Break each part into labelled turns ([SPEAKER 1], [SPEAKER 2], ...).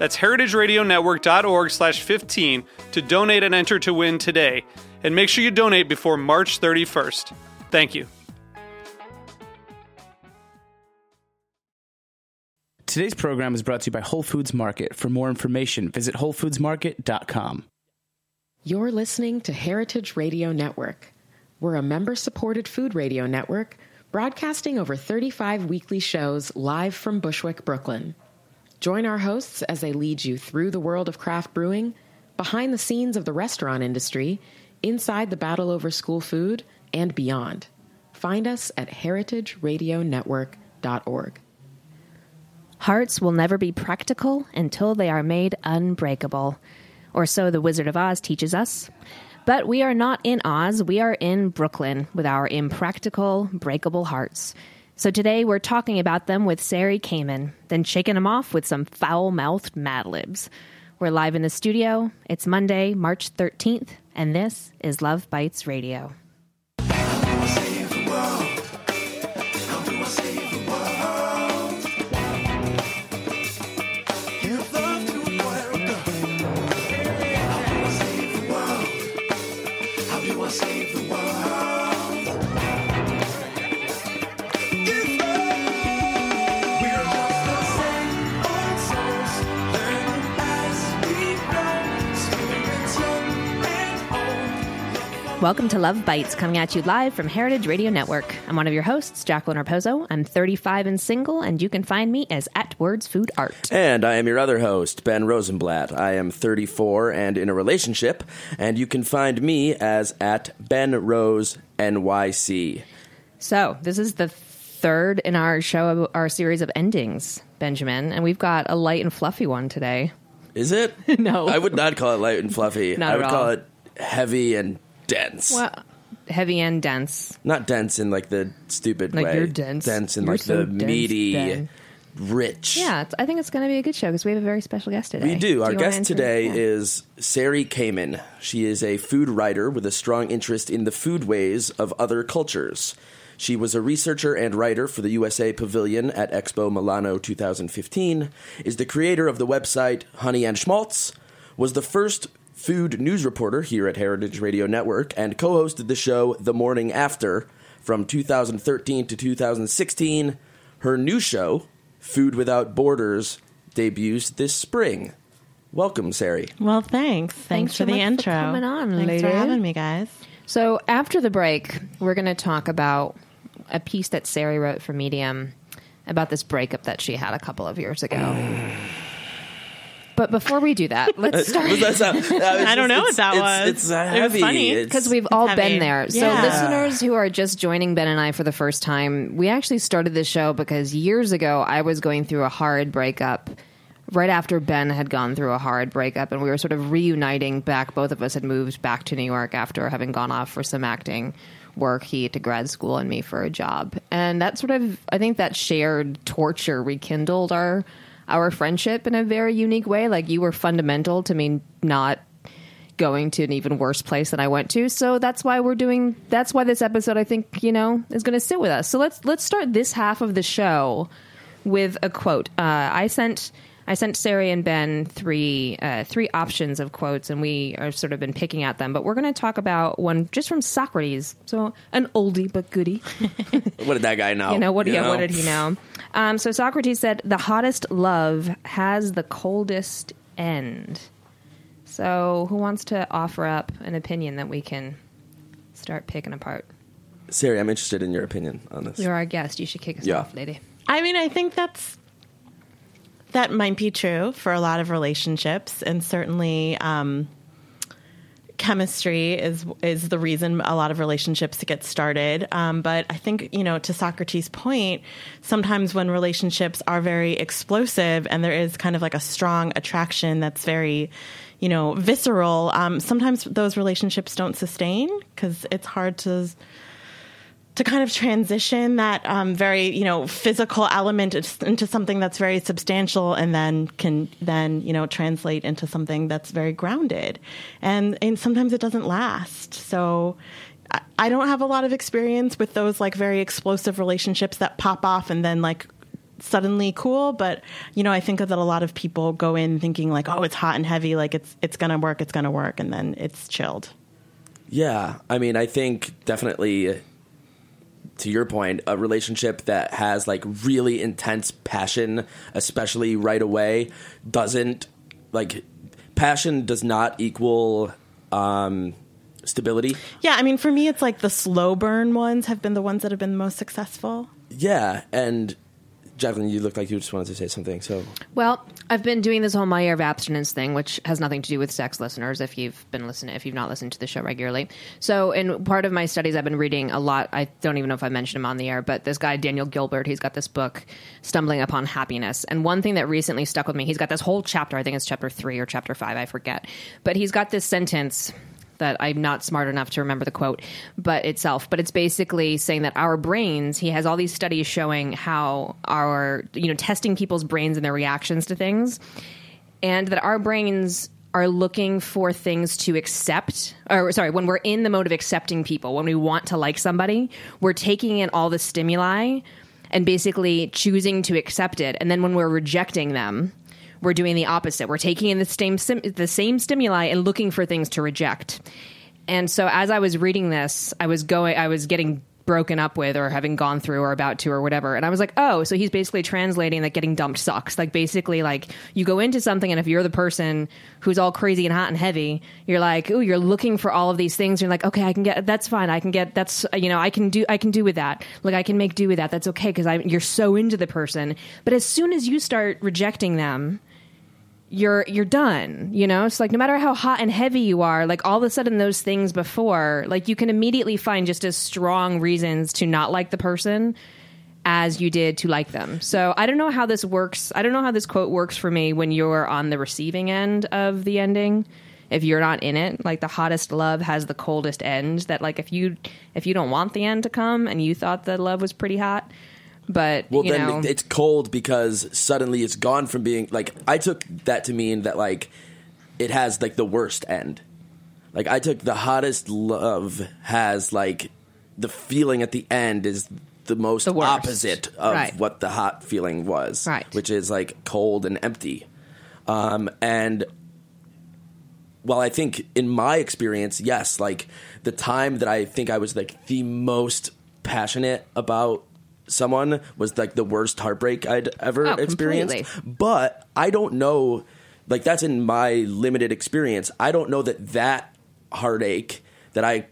[SPEAKER 1] That's heritageradionetwork.org slash 15 to donate and enter to win today. And make sure you donate before March 31st. Thank you.
[SPEAKER 2] Today's program is brought to you by Whole Foods Market. For more information, visit WholeFoodsMarket.com.
[SPEAKER 3] You're listening to Heritage Radio Network. We're a member supported food radio network broadcasting over 35 weekly shows live from Bushwick, Brooklyn. Join our hosts as they lead you through the world of craft brewing, behind the scenes of the restaurant industry, inside the battle over school food, and beyond. Find us at heritageradionetwork.org.
[SPEAKER 4] Hearts will never be practical until they are made unbreakable. Or so the Wizard of Oz teaches us. But we are not in Oz, we are in Brooklyn with our impractical, breakable hearts. So today we're talking about them with Sari Kamin, then shaking them off with some foul mouthed Mad Libs. We're live in the studio. It's Monday, March 13th, and this is Love Bites Radio. Welcome to Love Bites, coming at you live from Heritage Radio Network. I'm one of your hosts, Jacqueline Raposo. I'm 35 and single, and you can find me as at Words Food Art.
[SPEAKER 5] And I am your other host, Ben Rosenblatt. I am 34 and in a relationship, and you can find me as at Ben Rose NYC.
[SPEAKER 4] So, this is the third in our show, our series of endings, Benjamin, and we've got a light and fluffy one today.
[SPEAKER 5] Is it?
[SPEAKER 4] No.
[SPEAKER 5] I would not call it light and fluffy.
[SPEAKER 4] Not
[SPEAKER 5] I would
[SPEAKER 4] all.
[SPEAKER 5] call it heavy and dense.
[SPEAKER 4] Well, heavy and dense.
[SPEAKER 5] Not dense in like the stupid
[SPEAKER 4] Like
[SPEAKER 5] way.
[SPEAKER 4] you're dense.
[SPEAKER 5] Dense in
[SPEAKER 4] You're
[SPEAKER 5] like
[SPEAKER 4] so
[SPEAKER 5] the
[SPEAKER 4] dense,
[SPEAKER 5] meaty,
[SPEAKER 4] Ben.
[SPEAKER 5] rich.
[SPEAKER 4] Yeah, it's, I think it's going to be a good show because we have a very special guest today.
[SPEAKER 5] We do. Our
[SPEAKER 4] wanna
[SPEAKER 5] guest today
[SPEAKER 4] yeah.
[SPEAKER 5] is Sari Kamin. She is a food writer with a strong interest in the food ways of other cultures. She was a researcher and writer for the USA Pavilion at Expo Milano 2015, is the creator of the website Honey and Schmaltz, was the first food news reporter here at Heritage Radio Network, and co hosted the show The Morning After from 2013 to 2016. Her new show, Food Without Borders, debuts this spring. Welcome, Sari.
[SPEAKER 6] Well, thanks. Thanks,
[SPEAKER 4] Thanks
[SPEAKER 6] for
[SPEAKER 4] so
[SPEAKER 6] the
[SPEAKER 4] much for
[SPEAKER 6] intro.
[SPEAKER 4] coming on,
[SPEAKER 6] Thanks
[SPEAKER 4] lady.
[SPEAKER 6] for having me, guys.
[SPEAKER 4] So after the break, we're going to talk about a piece that Sari wrote for Medium about this breakup that she had a couple of years ago. But before we do that, let's start.
[SPEAKER 5] That sound- that was
[SPEAKER 6] I don't know what that
[SPEAKER 5] it's-
[SPEAKER 6] was.
[SPEAKER 5] It's uh,
[SPEAKER 6] It was funny.
[SPEAKER 4] Because we've all
[SPEAKER 6] heavy.
[SPEAKER 4] been there. So,
[SPEAKER 6] Yeah.
[SPEAKER 4] listeners who are just joining Ben and I for the first time, we actually started this show because years ago I was going through a hard breakup. Right after Ben had gone through a hard breakup, and we were sort of reuniting back. Both of us had moved back to New York after having gone off for some acting work. He to grad school, and me for a job. And that sort of, I think, that shared torture rekindled our our friendship in a very unique way. Like you were fundamental to me not going to an even worse place than I went to. So that's why we're doing that's why this episode I think, you know, is going to sit with us. So let's let's start this half of the show with a quote. Uh, I sent I sent Sari and Ben three uh, three options of quotes, and we have sort of been picking at them. But we're going to talk about one just from Socrates, so an oldie but goodie.
[SPEAKER 5] What did that guy know?
[SPEAKER 4] You know what?
[SPEAKER 5] You
[SPEAKER 4] yeah,
[SPEAKER 5] know?
[SPEAKER 4] what did he know? Um, so Socrates said, "The hottest love has the coldest end." So, who wants to offer up an opinion that we can start picking apart.
[SPEAKER 5] Sari, I'm interested in your opinion on this.
[SPEAKER 4] You're our guest. You should kick us
[SPEAKER 5] Yeah.
[SPEAKER 4] off, lady.
[SPEAKER 6] I mean, I think that's that might be true for a lot of relationships, and certainly um, chemistry is is the reason a lot of relationships get started. Um, but I think you know, to Socrates' point, sometimes when relationships are very explosive and there is kind of like a strong attraction that's very you know visceral, um, sometimes those relationships don't sustain because it's hard to to kind of transition that um, very you know physical element into something that's very substantial and then can then you know translate into something that's very grounded. And and sometimes it doesn't last. So I- I don't have a lot of experience with those like very explosive relationships that pop off and then like suddenly cool. But you know i think that a lot of people go in thinking like oh it's hot and heavy like it's it's gonna work it's gonna work and then it's chilled.
[SPEAKER 5] Yeah, I mean, I think definitely to your point, a relationship that has like really intense passion, especially right away, doesn't like passion does not equal um, stability.
[SPEAKER 6] Yeah, I mean, for me, it's like the slow burn ones have been the ones that have been the most successful.
[SPEAKER 5] Yeah, and Jacqueline, you look like you just wanted to say something. So
[SPEAKER 4] Well, I've been doing this whole my year of abstinence thing, which has nothing to do with sex listeners. If you've been listening, if you've not listened to the show regularly, so in part of my studies, I've been reading a lot. I don't even know if I mentioned him on the air, but this guy Daniel Gilbert, he's got this book, "Stumbling Upon Happiness," and one thing that recently stuck with me, he's got this whole chapter. I think it's chapter three or chapter five, I forget, but he's got this sentence that I'm not smart enough to remember the quote, but itself. But it's basically saying that our brains. He has all these studies showing how our, you know, testing people's brains and their reactions to things, and that our brains are looking for things to accept or sorry when we're in the mode of accepting people when we want to like somebody we're taking in all the stimuli and basically choosing to accept it and then when we're rejecting them we're doing the opposite. We're taking in the same the same stimuli and looking for things to reject. And so as I was reading this, I was going I was getting broken up with or having gone through or about to or whatever. And I was like, "Oh, so he's basically translating that getting dumped sucks." Like basically like you go into something and if you're the person who's all crazy and hot and heavy, you're like, oh, you're looking for all of these things." You're like, "Okay, I can get that's fine. I can get that's you know, I can do I can do with that. Like I can make do with that. That's okay because I you're so into the person." But as soon as you start rejecting them, you're you're done you know? It's like no matter how hot and heavy you are like all of a sudden those things before like you can immediately find just as strong reasons to not like the person as you did to like them. So i don't know how this works. I don't know how this quote works for me when you're on the receiving end of the ending. If you're not in it like the hottest love has the coldest end that like if you if you don't want the end to come and you thought the love was pretty hot but
[SPEAKER 5] Well, then
[SPEAKER 4] know
[SPEAKER 5] it's cold because suddenly it's gone from being like I took that to mean that like it has like the worst end. Like I took the hottest love has like the feeling at the end is the most
[SPEAKER 4] The
[SPEAKER 5] opposite of
[SPEAKER 4] Right.
[SPEAKER 5] what the hot feeling was,
[SPEAKER 4] Right.
[SPEAKER 5] Which is like cold and empty. Um, and well, I think in my experience, yes, like the time that I think I was like the most passionate about someone was like the worst heartbreak I'd ever
[SPEAKER 4] Oh,
[SPEAKER 5] experienced.
[SPEAKER 4] completely.
[SPEAKER 5] But I don't know, like that's in my limited experience. I don't know that that heartache that I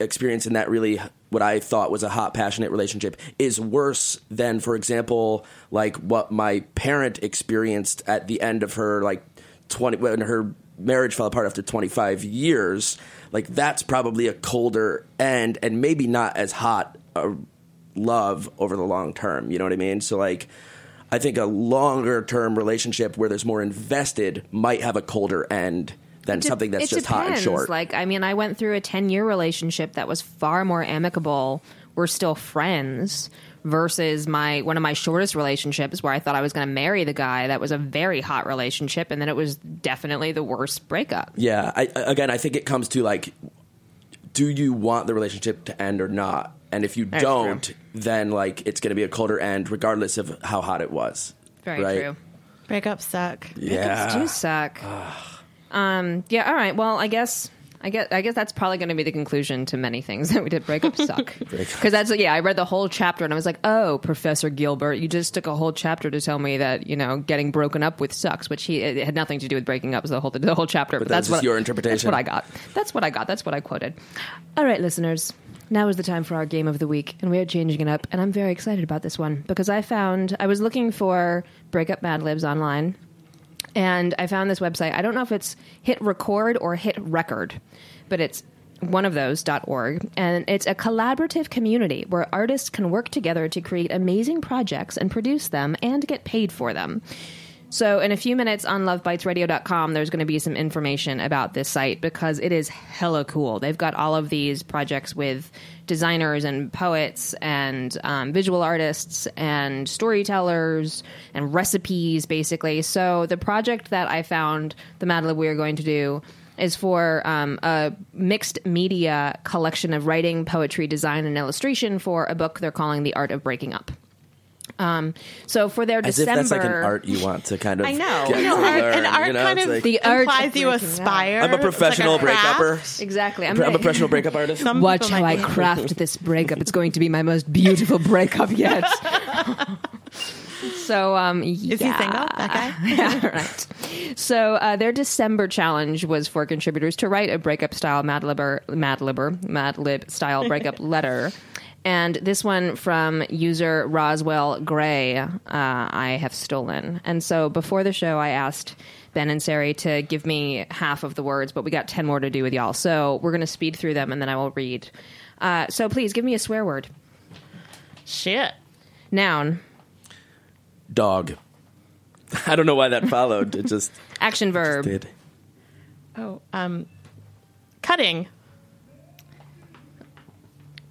[SPEAKER 5] experienced in that really what I thought was a hot, passionate relationship is worse than, for example, like what my parent experienced at the end of her like twenty when her marriage fell apart after twenty five years. Like that's probably a colder end and maybe not as hot a love over the long term. You know what I mean? So like. I think a longer term relationship where there's more invested might have a colder end than
[SPEAKER 4] Dep-
[SPEAKER 5] something that's just hot and short.
[SPEAKER 4] Like, I mean, I went through a 10 year relationship that was far more amicable. We're still friends versus my one of my shortest relationships where I thought I was going to marry the guy. That was a very hot relationship, and then it was definitely the worst breakup.
[SPEAKER 5] Yeah, I- again, I think it comes to like, do you want the relationship to end or not? And if you
[SPEAKER 4] That's
[SPEAKER 5] don't,
[SPEAKER 4] true.
[SPEAKER 5] then like it's going to be a colder end, regardless of how hot it was.
[SPEAKER 4] Very
[SPEAKER 5] right?
[SPEAKER 4] true.
[SPEAKER 6] Breakups suck.
[SPEAKER 4] Breakups
[SPEAKER 5] Yeah,
[SPEAKER 4] do suck. um. Yeah. All right. Well, I guess I guess I guess that's probably going to be the conclusion to many things that we did. Breakups suck because that's yeah. I read the whole chapter and I was like, oh, Professor Gilbert, you just took a whole chapter to tell me that you know getting broken up with sucks, which he it had nothing to do with breaking up. It was the whole the whole chapter. But,
[SPEAKER 5] that's
[SPEAKER 4] that's
[SPEAKER 5] just
[SPEAKER 4] what
[SPEAKER 5] your interpretation.
[SPEAKER 4] That's what I got. That's what I got. That's what I quoted. All right, listeners. Now is the time for our game of the week, and we are changing it up. And I'm very excited about this one because I found I was looking for breakup Mad Libs online, and I found this website. I don't know if it's Hit Record or Hit Record, but it's one of those .org, and it's a collaborative community where artists can work together to create amazing projects and produce them and get paid for them. So, in a few minutes on lovebitesradio.com, there's going to be some information about this site because it is hella cool. They've got all of these projects with designers and poets and um, visual artists and storytellers and recipes, basically. So, the project that I found, the Mad Lib we are going to do, is for um, a mixed media collection of writing, poetry, design, and illustration for a book they're calling The Art of Breaking Up. Um, so for their
[SPEAKER 5] As
[SPEAKER 4] December,
[SPEAKER 5] if that's like an art you want to kind of.
[SPEAKER 4] I know.
[SPEAKER 5] get
[SPEAKER 4] You know,
[SPEAKER 5] to
[SPEAKER 6] art,
[SPEAKER 5] learn,
[SPEAKER 6] and art
[SPEAKER 5] you know?
[SPEAKER 6] kind
[SPEAKER 5] It's
[SPEAKER 6] of
[SPEAKER 5] like-
[SPEAKER 4] The art
[SPEAKER 6] implies you
[SPEAKER 4] breaking up.
[SPEAKER 6] aspire.
[SPEAKER 5] I'm a
[SPEAKER 6] It's like
[SPEAKER 5] professional breakupper.
[SPEAKER 4] exactly. I'm,
[SPEAKER 5] I'm a
[SPEAKER 4] gonna-
[SPEAKER 5] professional breakup artist.
[SPEAKER 6] Some
[SPEAKER 4] Watch how I craft this breakup. It's going to be my most beautiful breakup yet. so, um,
[SPEAKER 6] Is he single? That guy?
[SPEAKER 4] yeah, right. So uh, their December challenge was for contributors to write a breakup style Mad Libber, Mad Libber, Mad Lib style breakup letter. And this one from user Roswell Gray, uh, I have stolen. And so before the show, I asked Ben and Sari to give me half of the words, but we got 10 more to do with y'all. So we're going to speed through them and then I will read. Uh, so please give me a swear word.
[SPEAKER 6] Shit.
[SPEAKER 4] Noun,
[SPEAKER 5] Dog. I don't know why that followed. It just
[SPEAKER 4] action verb,
[SPEAKER 5] did.
[SPEAKER 6] Oh, um, cutting.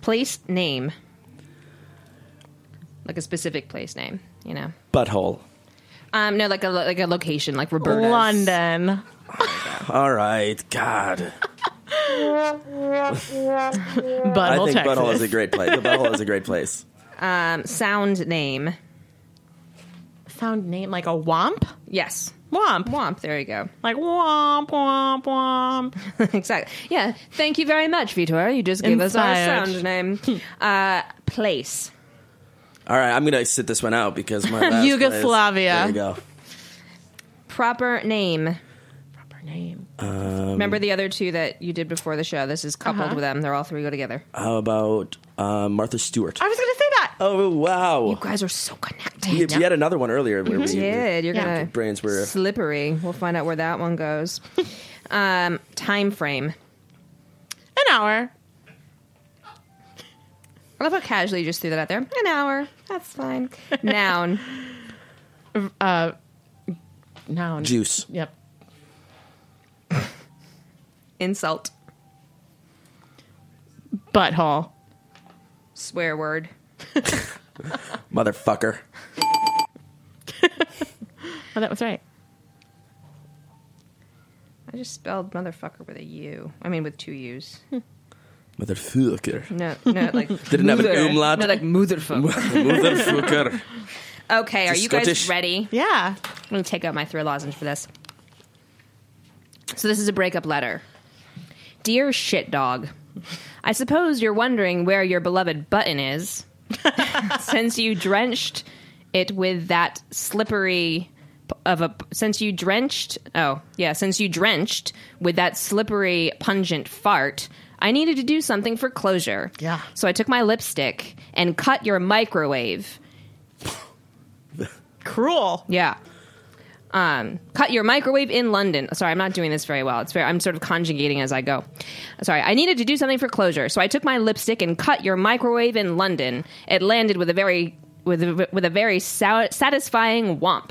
[SPEAKER 4] Place name. Like a specific place name, you know.
[SPEAKER 5] Butthole.
[SPEAKER 4] Um, no, like a like a location, like Roberta's.
[SPEAKER 6] London.
[SPEAKER 5] All right. God.
[SPEAKER 6] Butthole,
[SPEAKER 5] I think
[SPEAKER 6] Texas.
[SPEAKER 5] butthole is a great place. The butthole is a great place.
[SPEAKER 4] Um, sound name.
[SPEAKER 6] Sound name like a womp?
[SPEAKER 4] Yes,
[SPEAKER 6] Womp.
[SPEAKER 4] Womp. There you go.
[SPEAKER 6] Like womp, womp, womp.
[SPEAKER 4] exactly. Yeah. Thank you very much, Vitor. You just gave us our sound name. uh, place.
[SPEAKER 5] All right, I'm gonna sit this one out because my last
[SPEAKER 6] Yugoslavia.
[SPEAKER 5] One is, there you go.
[SPEAKER 4] Proper name.
[SPEAKER 6] Proper name.
[SPEAKER 4] Remember the other two that you did before the show? This is coupled
[SPEAKER 6] Uh-huh.
[SPEAKER 4] with them. They're all three go together.
[SPEAKER 5] How about uh, Martha Stewart?
[SPEAKER 6] I was going to say that.
[SPEAKER 5] Oh wow!
[SPEAKER 4] You guys are so connected.
[SPEAKER 5] we, we had another one earlier where we
[SPEAKER 4] did. You're
[SPEAKER 6] Yeah.
[SPEAKER 4] gonna
[SPEAKER 5] brains were
[SPEAKER 4] slippery. We'll find out where that one goes. um, time frame.
[SPEAKER 6] An hour.
[SPEAKER 4] I love how casually you just threw that out there. An hour. That's fine. Noun.
[SPEAKER 6] Noun.
[SPEAKER 5] juice.
[SPEAKER 6] Yep.
[SPEAKER 4] Insult.
[SPEAKER 6] Butthole.
[SPEAKER 4] Swear word.
[SPEAKER 5] Motherfucker.
[SPEAKER 6] Oh, that was right.
[SPEAKER 4] I just spelled motherfucker with a U. I mean, with two U's. Hmm.
[SPEAKER 5] Motherfucker.
[SPEAKER 4] No, no, like
[SPEAKER 5] Didn't have an
[SPEAKER 4] mother.
[SPEAKER 5] umlaut?
[SPEAKER 4] No, like motherfucker.
[SPEAKER 5] Motherfucker.
[SPEAKER 4] Okay, are
[SPEAKER 5] It's
[SPEAKER 4] you guys ready?
[SPEAKER 6] Yeah.
[SPEAKER 4] I'm going to take out my throw lozenge for this. So this is a breakup letter. Dear shit dog, I suppose you're wondering where your beloved button is, since you drenched it with that slippery of a since you drenched oh yeah since you drenched with that slippery pungent fart i needed to do something for closure
[SPEAKER 6] Yeah.
[SPEAKER 4] so i took my lipstick and cut your microwave
[SPEAKER 6] Cruel.
[SPEAKER 4] yeah. Um, cut your microwave in London. Sorry, I'm not doing this very well. It's very. I'm sort of conjugating as I go. Sorry, I needed to do something for closure, so I took my lipstick and cut your microwave in London. It landed with a very with a, with a very sou- satisfying womp.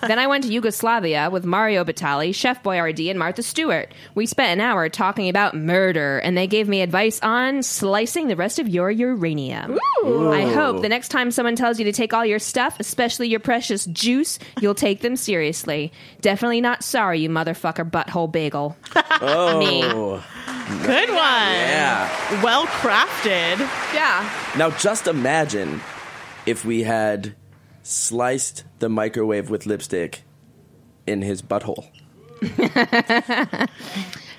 [SPEAKER 4] then I went to Yugoslavia with Mario Batali, Chef Boyardee, and Martha Stewart. We spent an hour talking about murder, and they gave me advice on slicing the rest of your uranium. I hope the next time someone tells you to take all your stuff, especially your precious juice, you'll take them seriously. Definitely not sorry, you motherfucker butthole bagel. Me.
[SPEAKER 5] Oh,
[SPEAKER 6] Good one.
[SPEAKER 5] yeah.
[SPEAKER 6] Well crafted.
[SPEAKER 4] Yeah.
[SPEAKER 5] Now just imagine if we had sliced the microwave with lipstick in his butthole.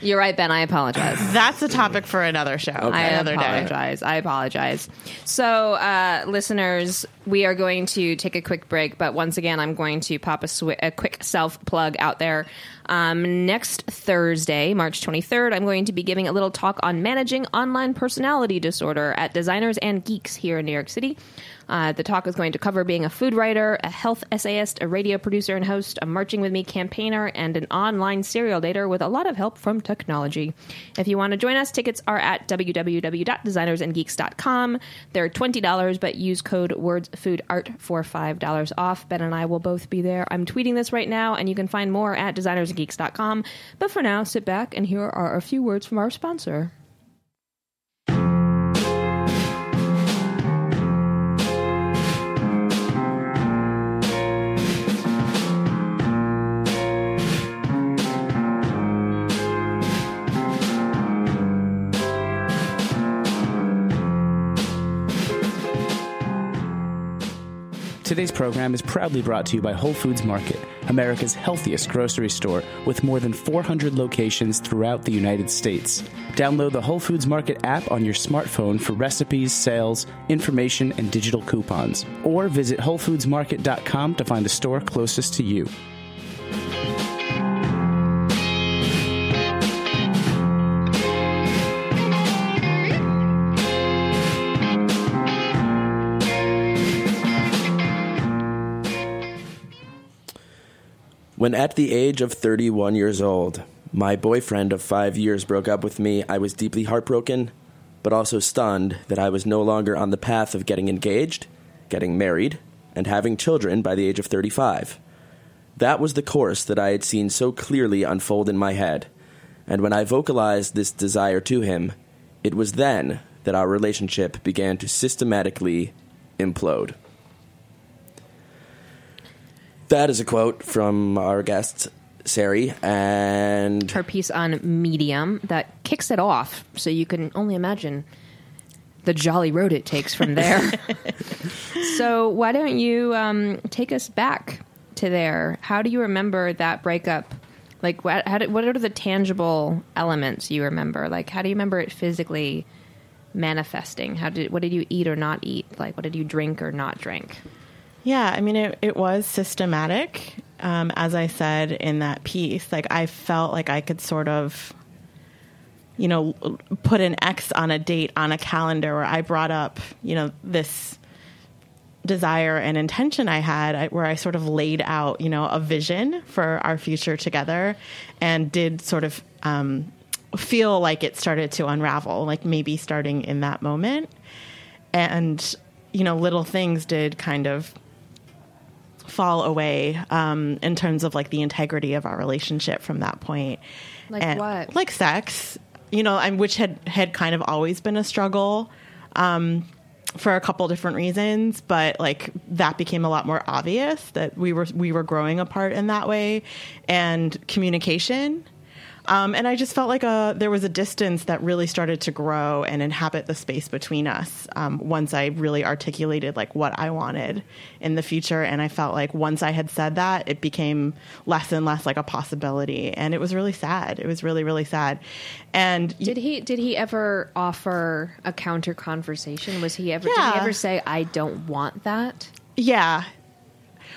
[SPEAKER 4] You're right, Ben. I apologize.
[SPEAKER 6] That's a topic for another show.
[SPEAKER 4] I
[SPEAKER 6] Another day.
[SPEAKER 4] apologize. I apologize. So, uh, listeners, we are going to take a quick break, but once again, I'm going to pop a, swi- a quick self plug out there. Um, next Thursday, March 23rd, I'm going to be giving a little talk on managing online personality disorder at Designers and Geeks here in New York City. Uh, the talk is going to cover being a food writer, a health essayist, a radio producer and host, a Marching With Me campaigner, and an online serial dater with a lot of help from technology. If you want to join us, tickets are at www.designersandgeeks.com. They're $20, but use code WordsFoodArt for $5 off. Ben and I will both be there. I'm tweeting this right now, and you can find more at designersandgeeks.com. But for now, sit back, and here are a few words from our sponsor.
[SPEAKER 2] Today's program is proudly brought to you by Whole Foods Market, America's healthiest grocery store with more than 400 locations throughout the United States. Download the Whole Foods Market app on your smartphone for recipes, sales, information, and digital coupons. Or visit WholeFoodsMarket.com to find a store closest to you.
[SPEAKER 5] When at the age of 31 years old, my boyfriend of five years broke up with me, I was deeply heartbroken, but also stunned that I was no longer on the path of getting engaged, getting married, and having children by the age of 35. That was the course that I had seen so clearly unfold in my head, and when I vocalized this desire to him, it was then that our relationship began to systematically implode. That is a quote from our guest, Sari, and
[SPEAKER 4] her piece on Medium that kicks it off. So you can only imagine the jolly road it takes from there. so why don't you um, take us back to there? How do you remember that breakup? Like, what, what are the tangible elements you remember? Like, how do you remember it physically manifesting? How did what did you eat or not eat? Like, what did you drink or not drink?
[SPEAKER 6] Yeah, I mean, it, it was systematic. Um, as I said in that piece, like I felt like I could sort of, you know, put an X on a date on a calendar where I brought up, you know, this desire and intention I had, where I sort of laid out, you know, a vision for our future together, and did sort of um, feel like it started to unravel, like maybe starting in that moment, and you know, little things did kind of fall away um, in terms of like the integrity of our relationship from that point.
[SPEAKER 4] Like
[SPEAKER 6] And-
[SPEAKER 4] what?
[SPEAKER 6] Like sex, you know, and which had had kind of always been a struggle um, for a couple different reasons, but like that became a lot more obvious that we were we were growing apart in that way, and communication. Um, and I just felt like a, there was a distance that really started to grow and inhabit the space between us um, once I really articulated like what I wanted in the future. And I felt like once I had said that, it became less and less like a possibility. And it was really sad. It was really, really sad. And
[SPEAKER 4] Did he did he ever offer a counter conversation? Was he ever did he ever say I don't want that?
[SPEAKER 6] Yeah.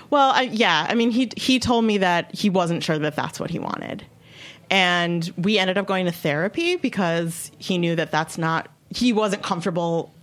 [SPEAKER 6] Well, I, yeah. I mean, he he told me that he wasn't sure that that's what he wanted, and we ended up going to therapy because he knew that that's not. He wasn't comfortable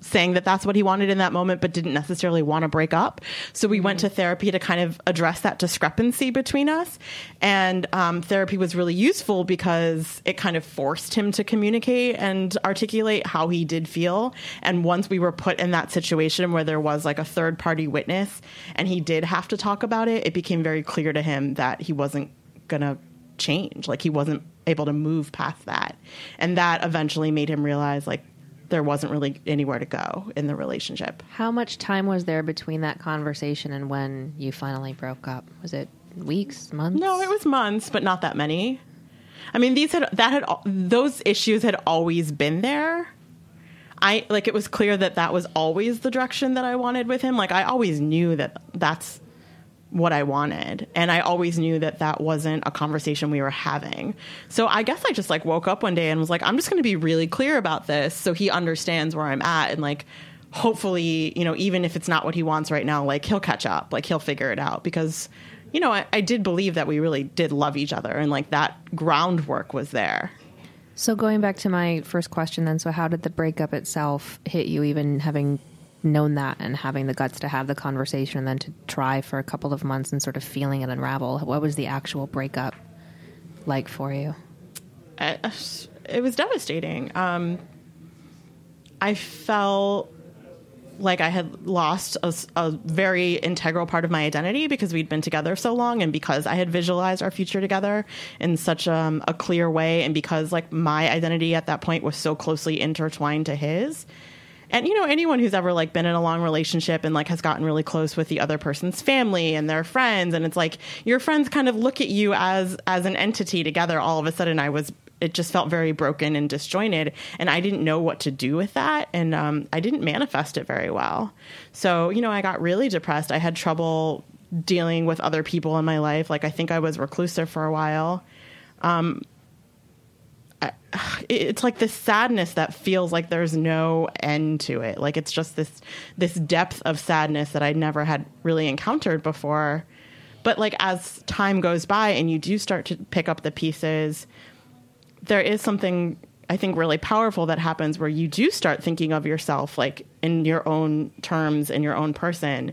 [SPEAKER 6] saying that that's what he wanted in that moment, but didn't necessarily want to break up. So we went to therapy to kind of address that discrepancy between us. And um, therapy was really useful because it kind of forced him to communicate and articulate how he did feel. And once we were put in that situation where there was like a third party witness and he did have to talk about it, it became very clear to him that he wasn't going to change. Like he wasn't able to move past that. And that eventually made him realize like there wasn't really anywhere to go in the relationship.
[SPEAKER 4] How much time was there between that conversation and when you finally broke up? Was it weeks, months?
[SPEAKER 6] No, it was months, but not that many. I mean, these had that had those issues had always been there. I like it was clear that that was always the direction that I wanted with him. Like I always knew that that's what I wanted. And I always knew that that wasn't a conversation we were having. So I guess I just like woke up one day and was like, I'm just going to be really clear about this so he understands where I'm at. And like, hopefully, you know, even if it's not what he wants right now, like he'll catch up, like he'll figure it out because, you know, I, I did believe that we really did love each other and like that groundwork was there.
[SPEAKER 4] So going back to my first question then, so how did the breakup itself hit you even having known that and having the guts to have the conversation and then to try for a couple of months and sort of feeling it unravel? What was the actual breakup like for you?
[SPEAKER 6] I, it was devastating. Um, I felt like I had lost a, a, very integral part of my identity because we'd been together so long, and because I had visualized our future together in such um, a clear way, and because like my identity at that point was so closely intertwined to his. And you know, anyone who's ever like been in a long relationship and like has gotten really close with the other person's family and their friends, and it's like your friends kind of look at you as as an entity together. All of a sudden, I was it just felt very broken and disjointed and i didn't know what to do with that and um, i didn't manifest it very well. So you know i got really depressed. I had trouble dealing with other people in my life. Like i think i was reclusive for a while. Um, it's like this sadness that feels like there's no end to it. Like it's just this this depth of sadness that i never had really encountered before. But like as time goes by and you do start to pick up the pieces there is something I think really powerful that happens where you do start thinking of yourself like in your own terms in your own person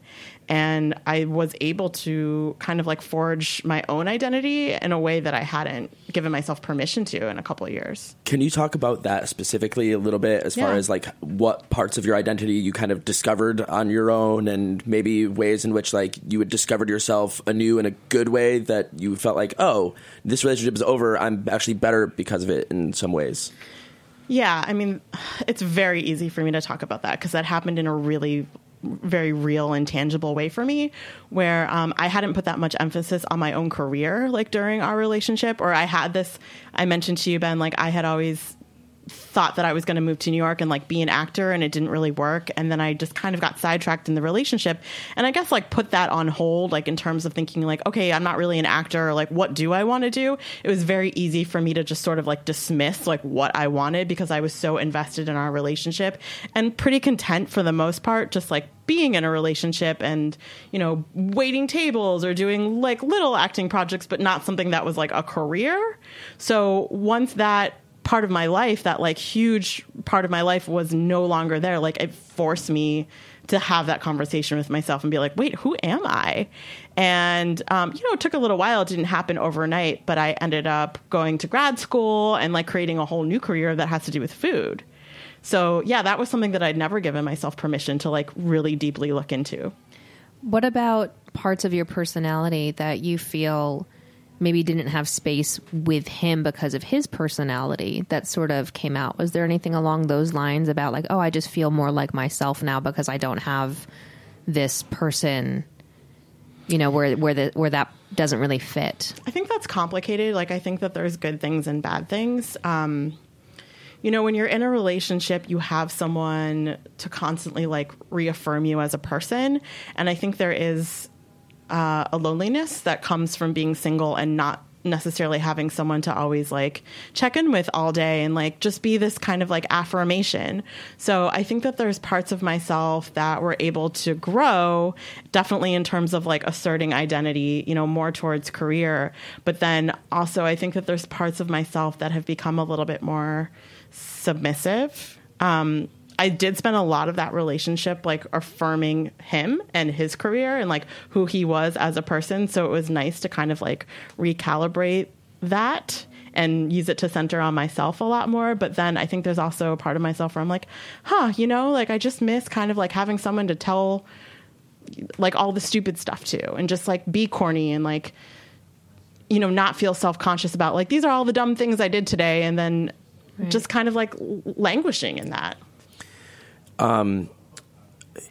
[SPEAKER 6] and I was able to kind of like forge my own identity in a way that I hadn't given myself permission to in a couple of years.
[SPEAKER 5] Can you talk about that specifically a little bit as yeah. far as like what parts of your identity you kind of discovered on your own and maybe ways in which like you had discovered yourself anew in a good way that you felt like, "Oh, this relationship is over. I'm actually better because of it in some ways."
[SPEAKER 6] Yeah, I mean, it's very easy for me to talk about that because that happened in a really very real and tangible way for me where um, i hadn't put that much emphasis on my own career like during our relationship or i had this i mentioned to you ben like i had always thought that I was going to move to New York and like be an actor and it didn't really work. And then I just kind of got sidetracked in the relationship. And I guess like put that on hold like in terms of thinking like okay I'm not really an actor like what do I want to do? It was very easy for me to just sort of like dismiss like what I wanted because I was so invested in our relationship. And pretty content for the most part just like being in a relationship and you know waiting tables or doing like little acting projects but not something that was like a career. So once that part of my life, that like huge part of my life was no longer there. Like it forced me to have that conversation with myself and be like, wait, who am I? And, um, you know, it took a little while. It didn't happen overnight, but I ended up going to grad school and like creating a whole new career that has to do with food. So, yeah, that was something that I'd never given myself permission to like really deeply look into.
[SPEAKER 4] What about parts of your personality that you feel maybe didn't have space with him because of his personality that sort of came out. Was there anything along those lines about like, oh, I just feel more like myself now because I don't have this person, you know, where where the where that doesn't really fit?
[SPEAKER 6] I think that's complicated. Like I think that there's good things and bad things. Um, you know, when you're in a relationship, you have someone to constantly like reaffirm you as a person, and I think there is uh, a loneliness that comes from being single and not necessarily having someone to always like check in with all day and like just be this kind of like affirmation. So I think that there's parts of myself that were able to grow definitely in terms of like asserting identity, you know, more towards career, but then also I think that there's parts of myself that have become a little bit more submissive. Um, I did spend a lot of that relationship like affirming him and his career and like who he was as a person. So it was nice to kind of like recalibrate that and use it to center on myself a lot more. But then I think there's also a part of myself where I'm like, huh, you know, like I just miss kind of like having someone to tell like all the stupid stuff to and just like be corny and like you know not feel self-conscious about like these are all the dumb things I did today and then right. just kind of like languishing in that
[SPEAKER 5] um,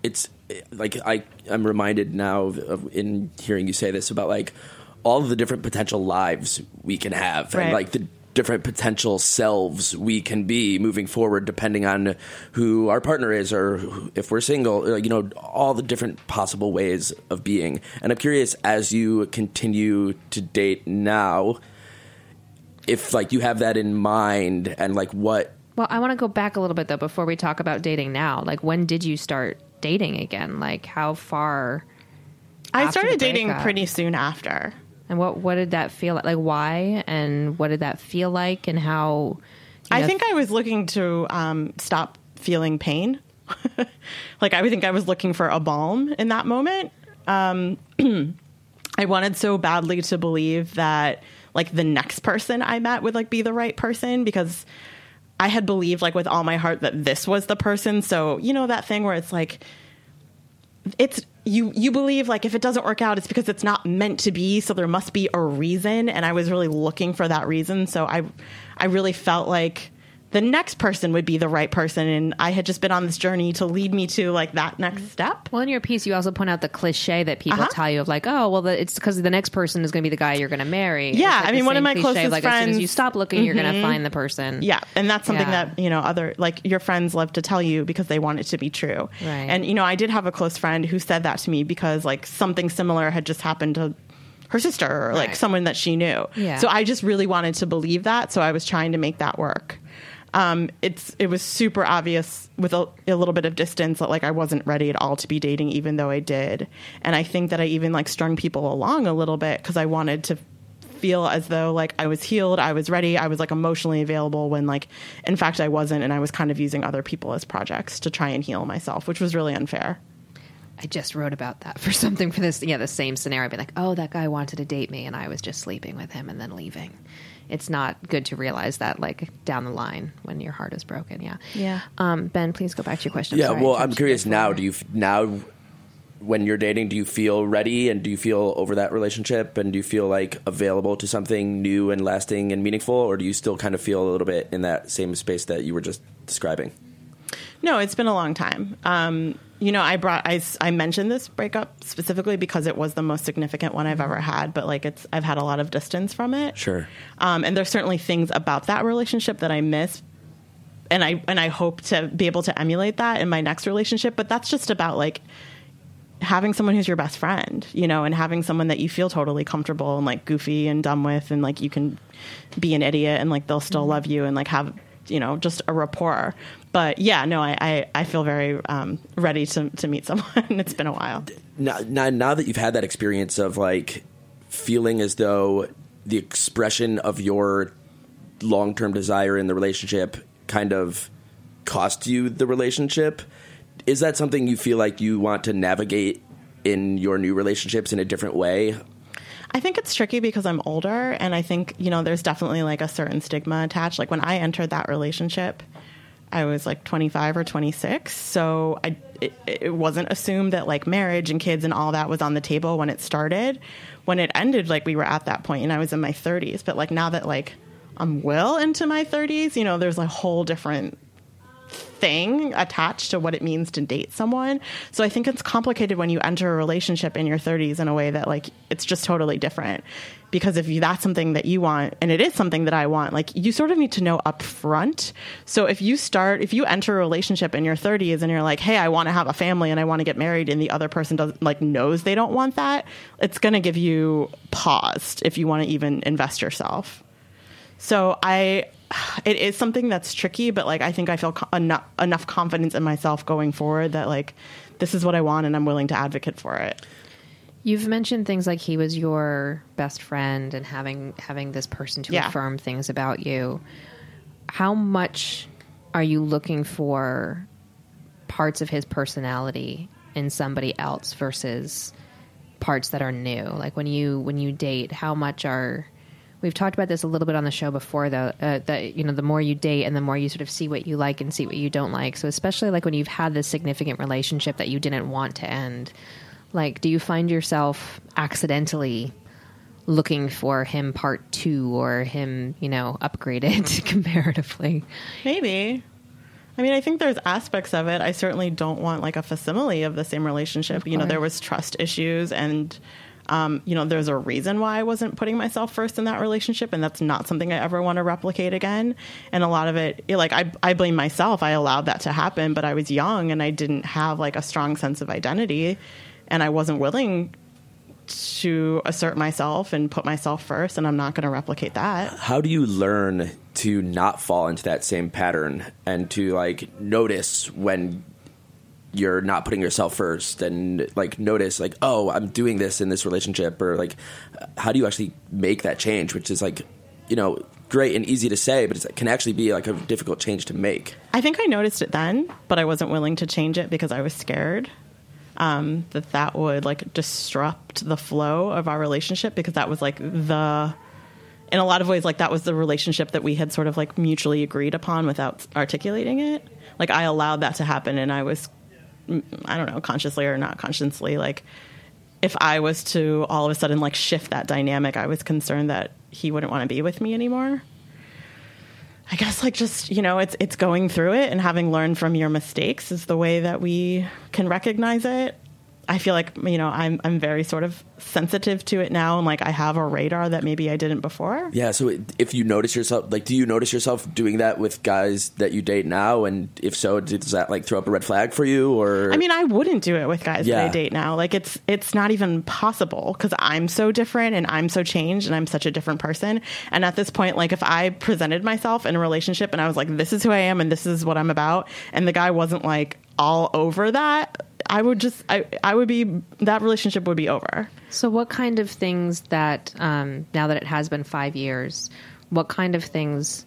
[SPEAKER 5] it's like I I'm reminded now of, of, in hearing you say this about like all the different potential lives we can have
[SPEAKER 6] right.
[SPEAKER 5] and like the different potential selves we can be moving forward depending on who our partner is or if we're single you know all the different possible ways of being and i'm curious as you continue to date now if like you have that in mind and like what
[SPEAKER 4] Well, I want to go back a little bit though before we talk about dating now. Like, when did you start dating again? Like, how far?
[SPEAKER 6] I started dating pretty soon after.
[SPEAKER 4] And what what did that feel like? Like, why? And what did that feel like? And how?
[SPEAKER 6] I
[SPEAKER 4] know,
[SPEAKER 6] think I was looking to um, stop feeling pain. like I would think I was looking for a balm in that moment. Um, I wanted so badly to believe that like the next person I met would like be the right person because I had believed like with all my heart that this was the person. So you know that thing where it's like it's you you believe like if it doesn't work out it's because it's not meant to be. So there must be a reason. And i was really looking for that reason. So i i really felt like the next person would be the right person and i had just been on this journey to lead me to like that next step
[SPEAKER 4] Well, in your piece, you also point out the cliche that people
[SPEAKER 6] Uh-huh.
[SPEAKER 4] tell you of like, oh, well, the, it's because the next person is going to be the guy you're going to marry.
[SPEAKER 6] Yeah,
[SPEAKER 4] like
[SPEAKER 6] I mean, one of my closest
[SPEAKER 4] like, As soon as you stop looking, you're going to find the person.
[SPEAKER 6] yeah and that's something
[SPEAKER 4] Yeah.
[SPEAKER 6] that you know other like your friends love to tell you because they want it to be true
[SPEAKER 4] Right.
[SPEAKER 6] and you know i did have a close friend who said that to me because like something similar had just happened to her sister or like
[SPEAKER 4] Right.
[SPEAKER 6] someone that she knew
[SPEAKER 4] Yeah.
[SPEAKER 6] so i just really wanted to believe that so i was trying to make that work um, it's it was super obvious with a, a little bit of distance that like I wasn't ready at all to be dating, even though I did. And I think that I even like strung people along a little bit because I wanted to feel as though like I was healed, I was ready, I was like emotionally available when like in fact I wasn't, and I was kind of using other people as projects to try and heal myself, which was really unfair.
[SPEAKER 4] I just wrote about that for something for this. Yeah, the same scenario. Be like, oh, that guy wanted to date me, and I was just sleeping with him and then leaving. It's not good to realize that like down the line when your heart is broken. Yeah.
[SPEAKER 6] Yeah.
[SPEAKER 4] Um, ben, please go back to your question.
[SPEAKER 5] yeah
[SPEAKER 4] Sorry,
[SPEAKER 5] well i'm curious now do you f- now when you're dating do you feel ready and do you feel over that relationship and do you feel like available to something new and lasting and meaningful or do you still kind of feel a little bit in that same space that you were just describing
[SPEAKER 6] No, it's been a long time. Um, you know, I brought I, s- I mentioned this breakup specifically because it was the most significant one I've ever had, but like it's I've had a lot of distance from it.
[SPEAKER 5] Sure.
[SPEAKER 6] Um, and there's certainly things about that relationship that I miss and I and I hope to be able to emulate that in my next relationship, but that's just about like having someone who's your best friend, you know, and having someone that you feel totally comfortable and like goofy and dumb with and like you can be an idiot and like they'll still love you and like have you know just a rapport but yeah no i i, I feel very um, ready to, to meet someone it's been a while
[SPEAKER 5] now, now, now that you've had that experience of like feeling as though the expression of your long term desire in the relationship kind of cost you the relationship, is that something you feel like you want to navigate in your new relationships in a different way?
[SPEAKER 6] I think it's tricky because I'm older, and I think you know there's definitely like a certain stigma attached. Like when I entered that relationship, I was like 25 or 26, so I it, it wasn't assumed that like marriage and kids and all that was on the table when it started. When it ended, like we were at that point, and I was in my 30s. But like now that like I'm well into my 30s, you know, there's a whole different thing attached to what it means to date someone. So I think it's complicated when you enter a relationship in your 30s in a way that like it's just totally different. Because if you, that's something that you want, and it is something that I want, like you sort of need to know up front. So if you start, if you enter a relationship in your 30s and you're like, hey, I want to have a family and I want to get married, and the other person doesn't like knows they don't want that, it's going to give you pause if you want to even invest yourself. So I, it is something that's tricky, but like I think I feel co- enough enough confidence in myself going forward that like this is what I want and I'm willing to advocate for it.
[SPEAKER 4] You've mentioned things like he was your best friend and having having this person to
[SPEAKER 6] Yeah.
[SPEAKER 4] affirm things about you. How much are you looking for parts of his personality in somebody else versus parts that are new? Like when you when you date, how much are We've talked about this a little bit on the show before, though. Uh, that you know, the more you date, and the more you sort of see what you like and see what you don't like. So, especially like when you've had this significant relationship that you didn't want to end, like, do you find yourself accidentally looking for him part two or him, you know, upgraded comparatively?
[SPEAKER 6] Maybe. I mean, I think there's aspects of it. I certainly don't want like a facsimile of the same relationship. you know, there was trust issues and Um, you know, there's a reason why I wasn't putting myself first in that relationship, and that's not something I ever want to replicate again. And a lot of it, like I, I blame myself. I allowed that to happen, but I was young and I didn't have like a strong sense of identity, and I wasn't willing to assert myself and put myself first. And I'm not going to replicate that.
[SPEAKER 5] How do you learn to not fall into that same pattern and to like notice when you're not putting yourself first and like notice like oh i'm doing this in this relationship or like how do you actually make that change? Which is like you know great and easy to say but it can actually be like a difficult change to make.
[SPEAKER 6] I think I noticed it then, but I wasn't willing to change it because I was scared um, that that would like disrupt the flow of our relationship because that was like the in a lot of ways like that was the relationship that we had sort of like mutually agreed upon without articulating it. Like i allowed that to happen and i was i don't know consciously or not consciously like if i was to all of a sudden like shift that dynamic i was concerned that he wouldn't want to be with me anymore I guess like just you know it's it's going through it and having learned from your mistakes is the way that we can recognize it. I feel like you know I'm I'm very sort of sensitive to it now and like I have a radar that maybe I didn't before.
[SPEAKER 5] yeah so if you notice yourself like do you notice yourself doing that with guys that you date now and if so does that like throw up a red flag for you or
[SPEAKER 6] I mean, I wouldn't do it with guys that I date now. Like it's it's not even possible because I'm so different and I'm so changed and I'm such a different person. And at this point, like if I presented myself in a relationship and I was like, "This is who I am and this is what I'm about," and the guy wasn't like all over that, I would just I I would be that relationship would be over.
[SPEAKER 4] So, what kind of things that um, now that it has been five years, what kind of things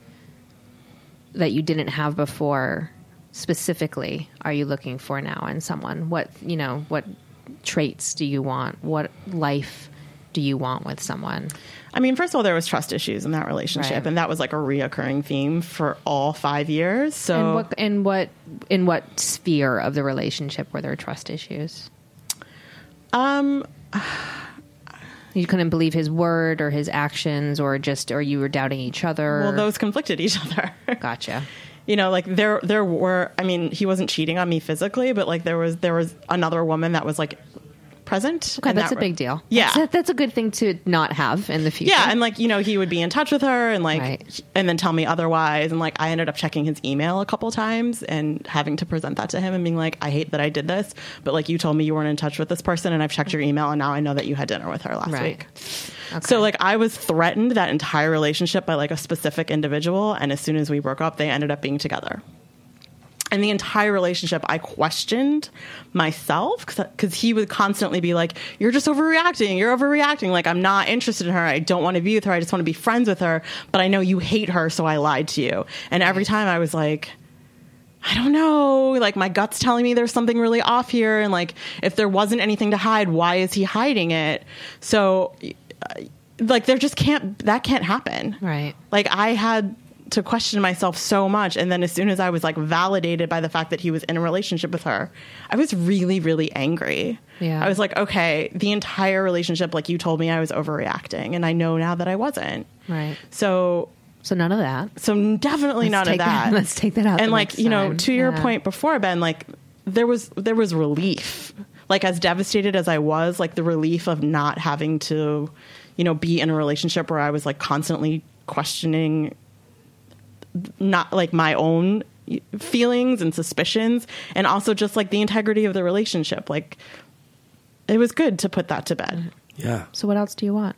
[SPEAKER 4] that you didn't have before specifically are you looking for now in someone? What you know, what traits do you want? What life do you want with someone?
[SPEAKER 6] I mean, first of all, there was trust issues in that relationship,
[SPEAKER 4] Right.
[SPEAKER 6] and that was like a reoccurring theme for all five years. So
[SPEAKER 4] And what in what in what sphere of the relationship were there trust issues?
[SPEAKER 6] um,
[SPEAKER 4] You couldn't believe his word or his actions, or just or you were doubting each other.
[SPEAKER 6] well, those conflicted each other.
[SPEAKER 4] gotcha.
[SPEAKER 6] you know like there there were i mean he wasn't cheating on me physically but like there was there was another woman that was like present
[SPEAKER 4] Okay, that's
[SPEAKER 6] that
[SPEAKER 4] a big deal.
[SPEAKER 6] yeah
[SPEAKER 4] that's, that's a good thing to not have in the future.
[SPEAKER 6] yeah and like you know he would be in touch with her and like
[SPEAKER 4] Right.
[SPEAKER 6] and then tell me otherwise and like i ended up checking his email a couple times and having to present that to him and being like i hate that i did this but like you told me you weren't in touch with this person and i've checked your email and now i know that you had dinner with her last
[SPEAKER 4] Right.
[SPEAKER 6] week
[SPEAKER 4] Okay.
[SPEAKER 6] so like I was threatened that entire relationship by like a specific individual, and as soon as we broke up, they ended up being together. And the entire relationship, I questioned myself because he would constantly be like, "You're just overreacting. You're overreacting. Like I'm not interested in her. I don't want to be with her. I just want to be friends with her. But I know you hate her, so I lied to you." And every time I was like. I don't know. Like my gut's telling me there's something really off here, and like if there wasn't anything to hide, why is he hiding it? So, uh, like there just can't that can't happen.
[SPEAKER 4] Right.
[SPEAKER 6] Like I had to question myself so much, and then as soon as I was like validated by the fact that he was in a relationship with her, I was really really angry.
[SPEAKER 4] Yeah.
[SPEAKER 6] I was like, okay, the entire relationship, like you told me, I was overreacting, and I know now that I wasn't.
[SPEAKER 4] Right.
[SPEAKER 6] So
[SPEAKER 4] So none of that.
[SPEAKER 6] so definitely
[SPEAKER 4] Let's
[SPEAKER 6] none of
[SPEAKER 4] that-
[SPEAKER 6] that.
[SPEAKER 4] let's take that out
[SPEAKER 6] And like you know,
[SPEAKER 4] time.
[SPEAKER 6] to your
[SPEAKER 4] Yeah.
[SPEAKER 6] point before, Ben, like there was there was relief. Like as devastated as I was, like the relief of not having to, you know, be in a relationship where I was like constantly questioning, not like my own feelings and suspicions, and also just like the integrity of the relationship. Like it was good to put that to bed.
[SPEAKER 5] yeah
[SPEAKER 4] So what else do you want?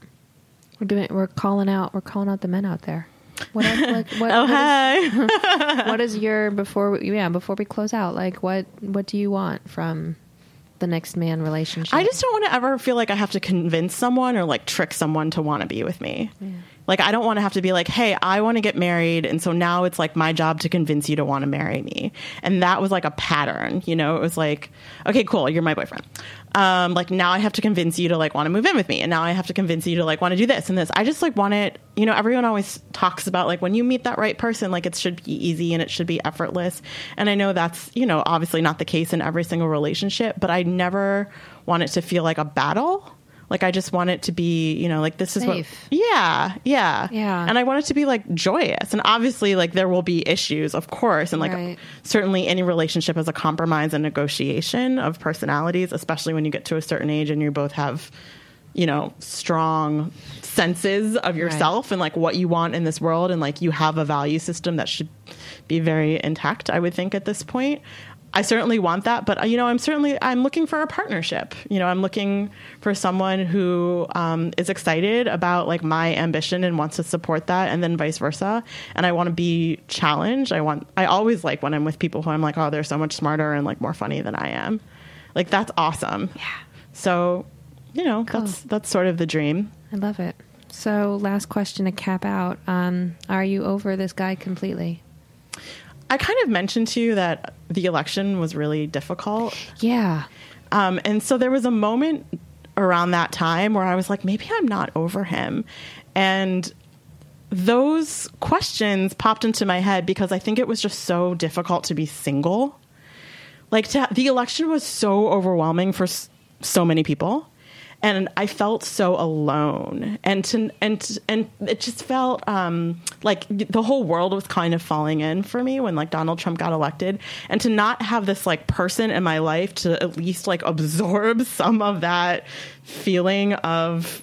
[SPEAKER 4] We're doing. We're calling out. We're calling out the men out there. What? else- Like, what,
[SPEAKER 6] Oh
[SPEAKER 4] what
[SPEAKER 6] hey.
[SPEAKER 4] is, what is your before? We, yeah, before we close out, like what? What do you want from the next man relationship?
[SPEAKER 6] I just don't want to ever feel like I have to convince someone or like trick someone to want to be with me. Like I don't want to have to be like, "Hey, I want to get married," and so now it's like my job to convince you to want to marry me. And that was like a pattern, you know. It was like, "Okay, cool, you're my boyfriend." Um, like now I have to convince you to like want to move in with me, and now I have to convince you to like want to do this and this. I just like want it. You know, everyone always talks about like when you meet that right person, like it should be easy and it should be effortless. And I know that's you know obviously not the case in every single relationship, but I never want it to feel like a battle. Like I just want it to be, you know, like this is
[SPEAKER 4] Safe.
[SPEAKER 6] what Yeah, yeah.
[SPEAKER 4] Yeah.
[SPEAKER 6] And I want it to be like joyous. And obviously like there will be issues, of course, and like
[SPEAKER 4] Right.
[SPEAKER 6] certainly any relationship is a compromise and negotiation of personalities, especially when you get to a certain age and you both have you know, strong senses of yourself and like what you want in this world and like you have a value system that should be very intact, I would think at this point. I certainly want that, but you know, I'm certainly I'm looking for a partnership. You know, I'm looking for someone who um, is excited about like my ambition and wants to support that, and then vice versa. And I want to be challenged. I want. I always like when I'm with people who I'm like, oh, they're so much smarter and like more funny than I am. Like that's awesome.
[SPEAKER 4] Yeah.
[SPEAKER 6] So, you know,
[SPEAKER 4] Cool.
[SPEAKER 6] that's that's sort of the dream.
[SPEAKER 4] I love it. So, last question to cap out: um, Are you over this guy completely?
[SPEAKER 6] I kind of mentioned to you that the election was really difficult.
[SPEAKER 4] Yeah.
[SPEAKER 6] Um, and so there was a moment around that time where I was like, maybe I'm not over him. And those questions popped into my head because I think it was just so difficult to be single. Like, to, the election was so overwhelming for s- so many people. And I felt so alone, and to, and and it just felt um, like the whole world was kind of falling in for me when like Donald Trump got elected, and to not have this like person in my life to at least like absorb some of that feeling of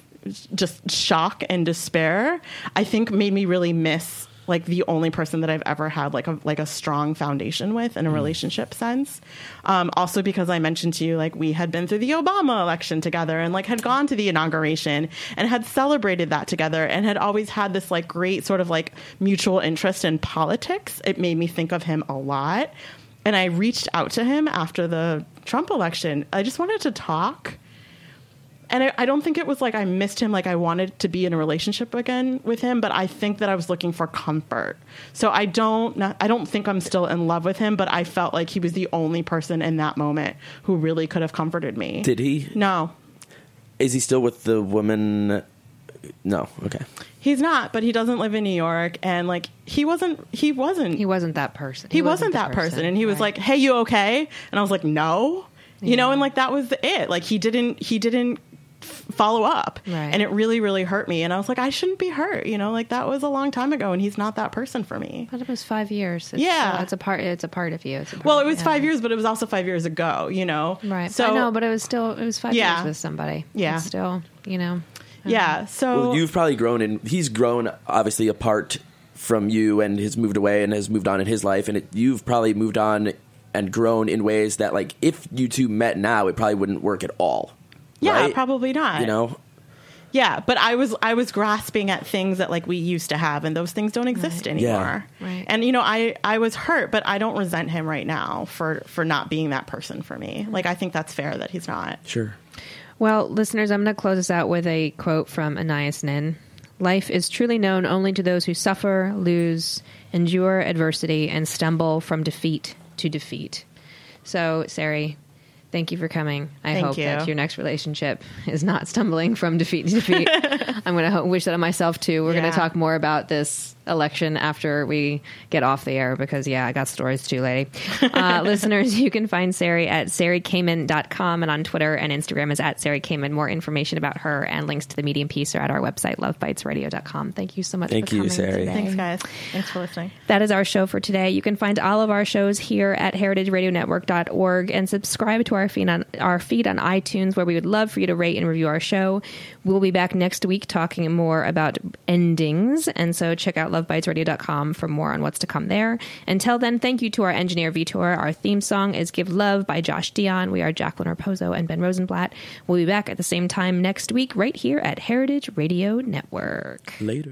[SPEAKER 6] just shock and despair, I think made me really miss like the only person that I've ever had like a like a strong foundation with in a relationship sense. Um, also because I mentioned to you like we had been through the Obama election together and like had gone to the inauguration and had celebrated that together and had always had this like great sort of like mutual interest in politics. It made me think of him a lot. And I reached out to him after the Trump election. I just wanted to talk and I, I don't think it was like I missed him, like I wanted to be in a relationship again with him, but I think that I was looking for comfort. So I don't, not, I don't think I'm still in love with him, but I felt like he was the only person in that moment who really could have comforted me.
[SPEAKER 5] Did he?
[SPEAKER 6] No,
[SPEAKER 5] Is he still with the woman? No. Okay.
[SPEAKER 6] he's not, but he doesn't live in New York, and like he wasn't, he wasn't,
[SPEAKER 4] He wasn't that person.
[SPEAKER 6] he, wasn't, that person. and he was
[SPEAKER 4] Right.
[SPEAKER 6] like, "Hey, you okay?" And I was like, "No," you know, and like that was it. Like he didn't, he didn't f- follow up,
[SPEAKER 4] Right.
[SPEAKER 6] and it really, really hurt me. And I was like, I shouldn't be hurt, you know, like that was a long time ago, and he's not that person for me.
[SPEAKER 4] But it was five years. It's,
[SPEAKER 6] Yeah.
[SPEAKER 4] so it's a part. It's a part of you. It's a part,
[SPEAKER 6] Well, it was
[SPEAKER 4] yeah.
[SPEAKER 6] five years, but it was also five years ago, you know.
[SPEAKER 4] Right.
[SPEAKER 6] So
[SPEAKER 4] I know, but it was still. It was five
[SPEAKER 6] Yeah.
[SPEAKER 4] years with somebody.
[SPEAKER 6] Yeah.
[SPEAKER 4] It's still, you know.
[SPEAKER 6] yeah. Uh-huh. So
[SPEAKER 5] Well, you've probably grown and he's grown obviously apart from you and has moved away and has moved on in his life and it, you've probably moved on and grown in ways that like if you two met now it probably wouldn't work at all.
[SPEAKER 6] Yeah,
[SPEAKER 5] right?
[SPEAKER 6] probably not.
[SPEAKER 5] You know,
[SPEAKER 6] Yeah, but I was I was grasping at things that like we used to have, and those things don't exist
[SPEAKER 4] Right.
[SPEAKER 6] anymore.
[SPEAKER 4] Yeah. Right.
[SPEAKER 6] And you know, I I was hurt, but I don't resent him right now for for not being that person for me. Mm-hmm. Like I think that's fair that he's not.
[SPEAKER 5] sure.
[SPEAKER 4] Well, listeners, I'm going to close this out with a quote from Anais Nin. Life is truly known only to those who suffer, lose, endure adversity, and stumble from defeat to defeat. So, Sari, thank you for coming. I
[SPEAKER 6] Thank
[SPEAKER 4] hope
[SPEAKER 6] you.
[SPEAKER 4] that your next relationship is not stumbling from defeat to defeat. I'm going to ho- wish that on myself too. We're going to talk more about this election after we get off the air because, yeah, I got stories too, lady. Uh, listeners, you can find Sari at sarikamin.com and on Twitter and Instagram is at Sari Kamin. More information about her and links to the Medium piece are at our website, lovebitesradio.com. Thank you so much
[SPEAKER 5] Thank
[SPEAKER 4] for
[SPEAKER 5] you,
[SPEAKER 4] coming
[SPEAKER 5] Sari.
[SPEAKER 6] Thanks, guys. Thanks for listening.
[SPEAKER 4] That is our show for today. You can find all of our shows here at heritageradionetwork.org and subscribe to our feed on our feed on iTunes where we would love for you to rate and review our show. We'll be back next week talking more about endings and so check out lovebitesradio.com for more on what's to come there. Until then, thank you to our engineer Vitor. Our theme song is Give Love by Josh Dion. We are Jacqueline Raposo and Ben Rosenblatt. We'll be back at the same time next week right here at Heritage Radio Network.
[SPEAKER 5] Later.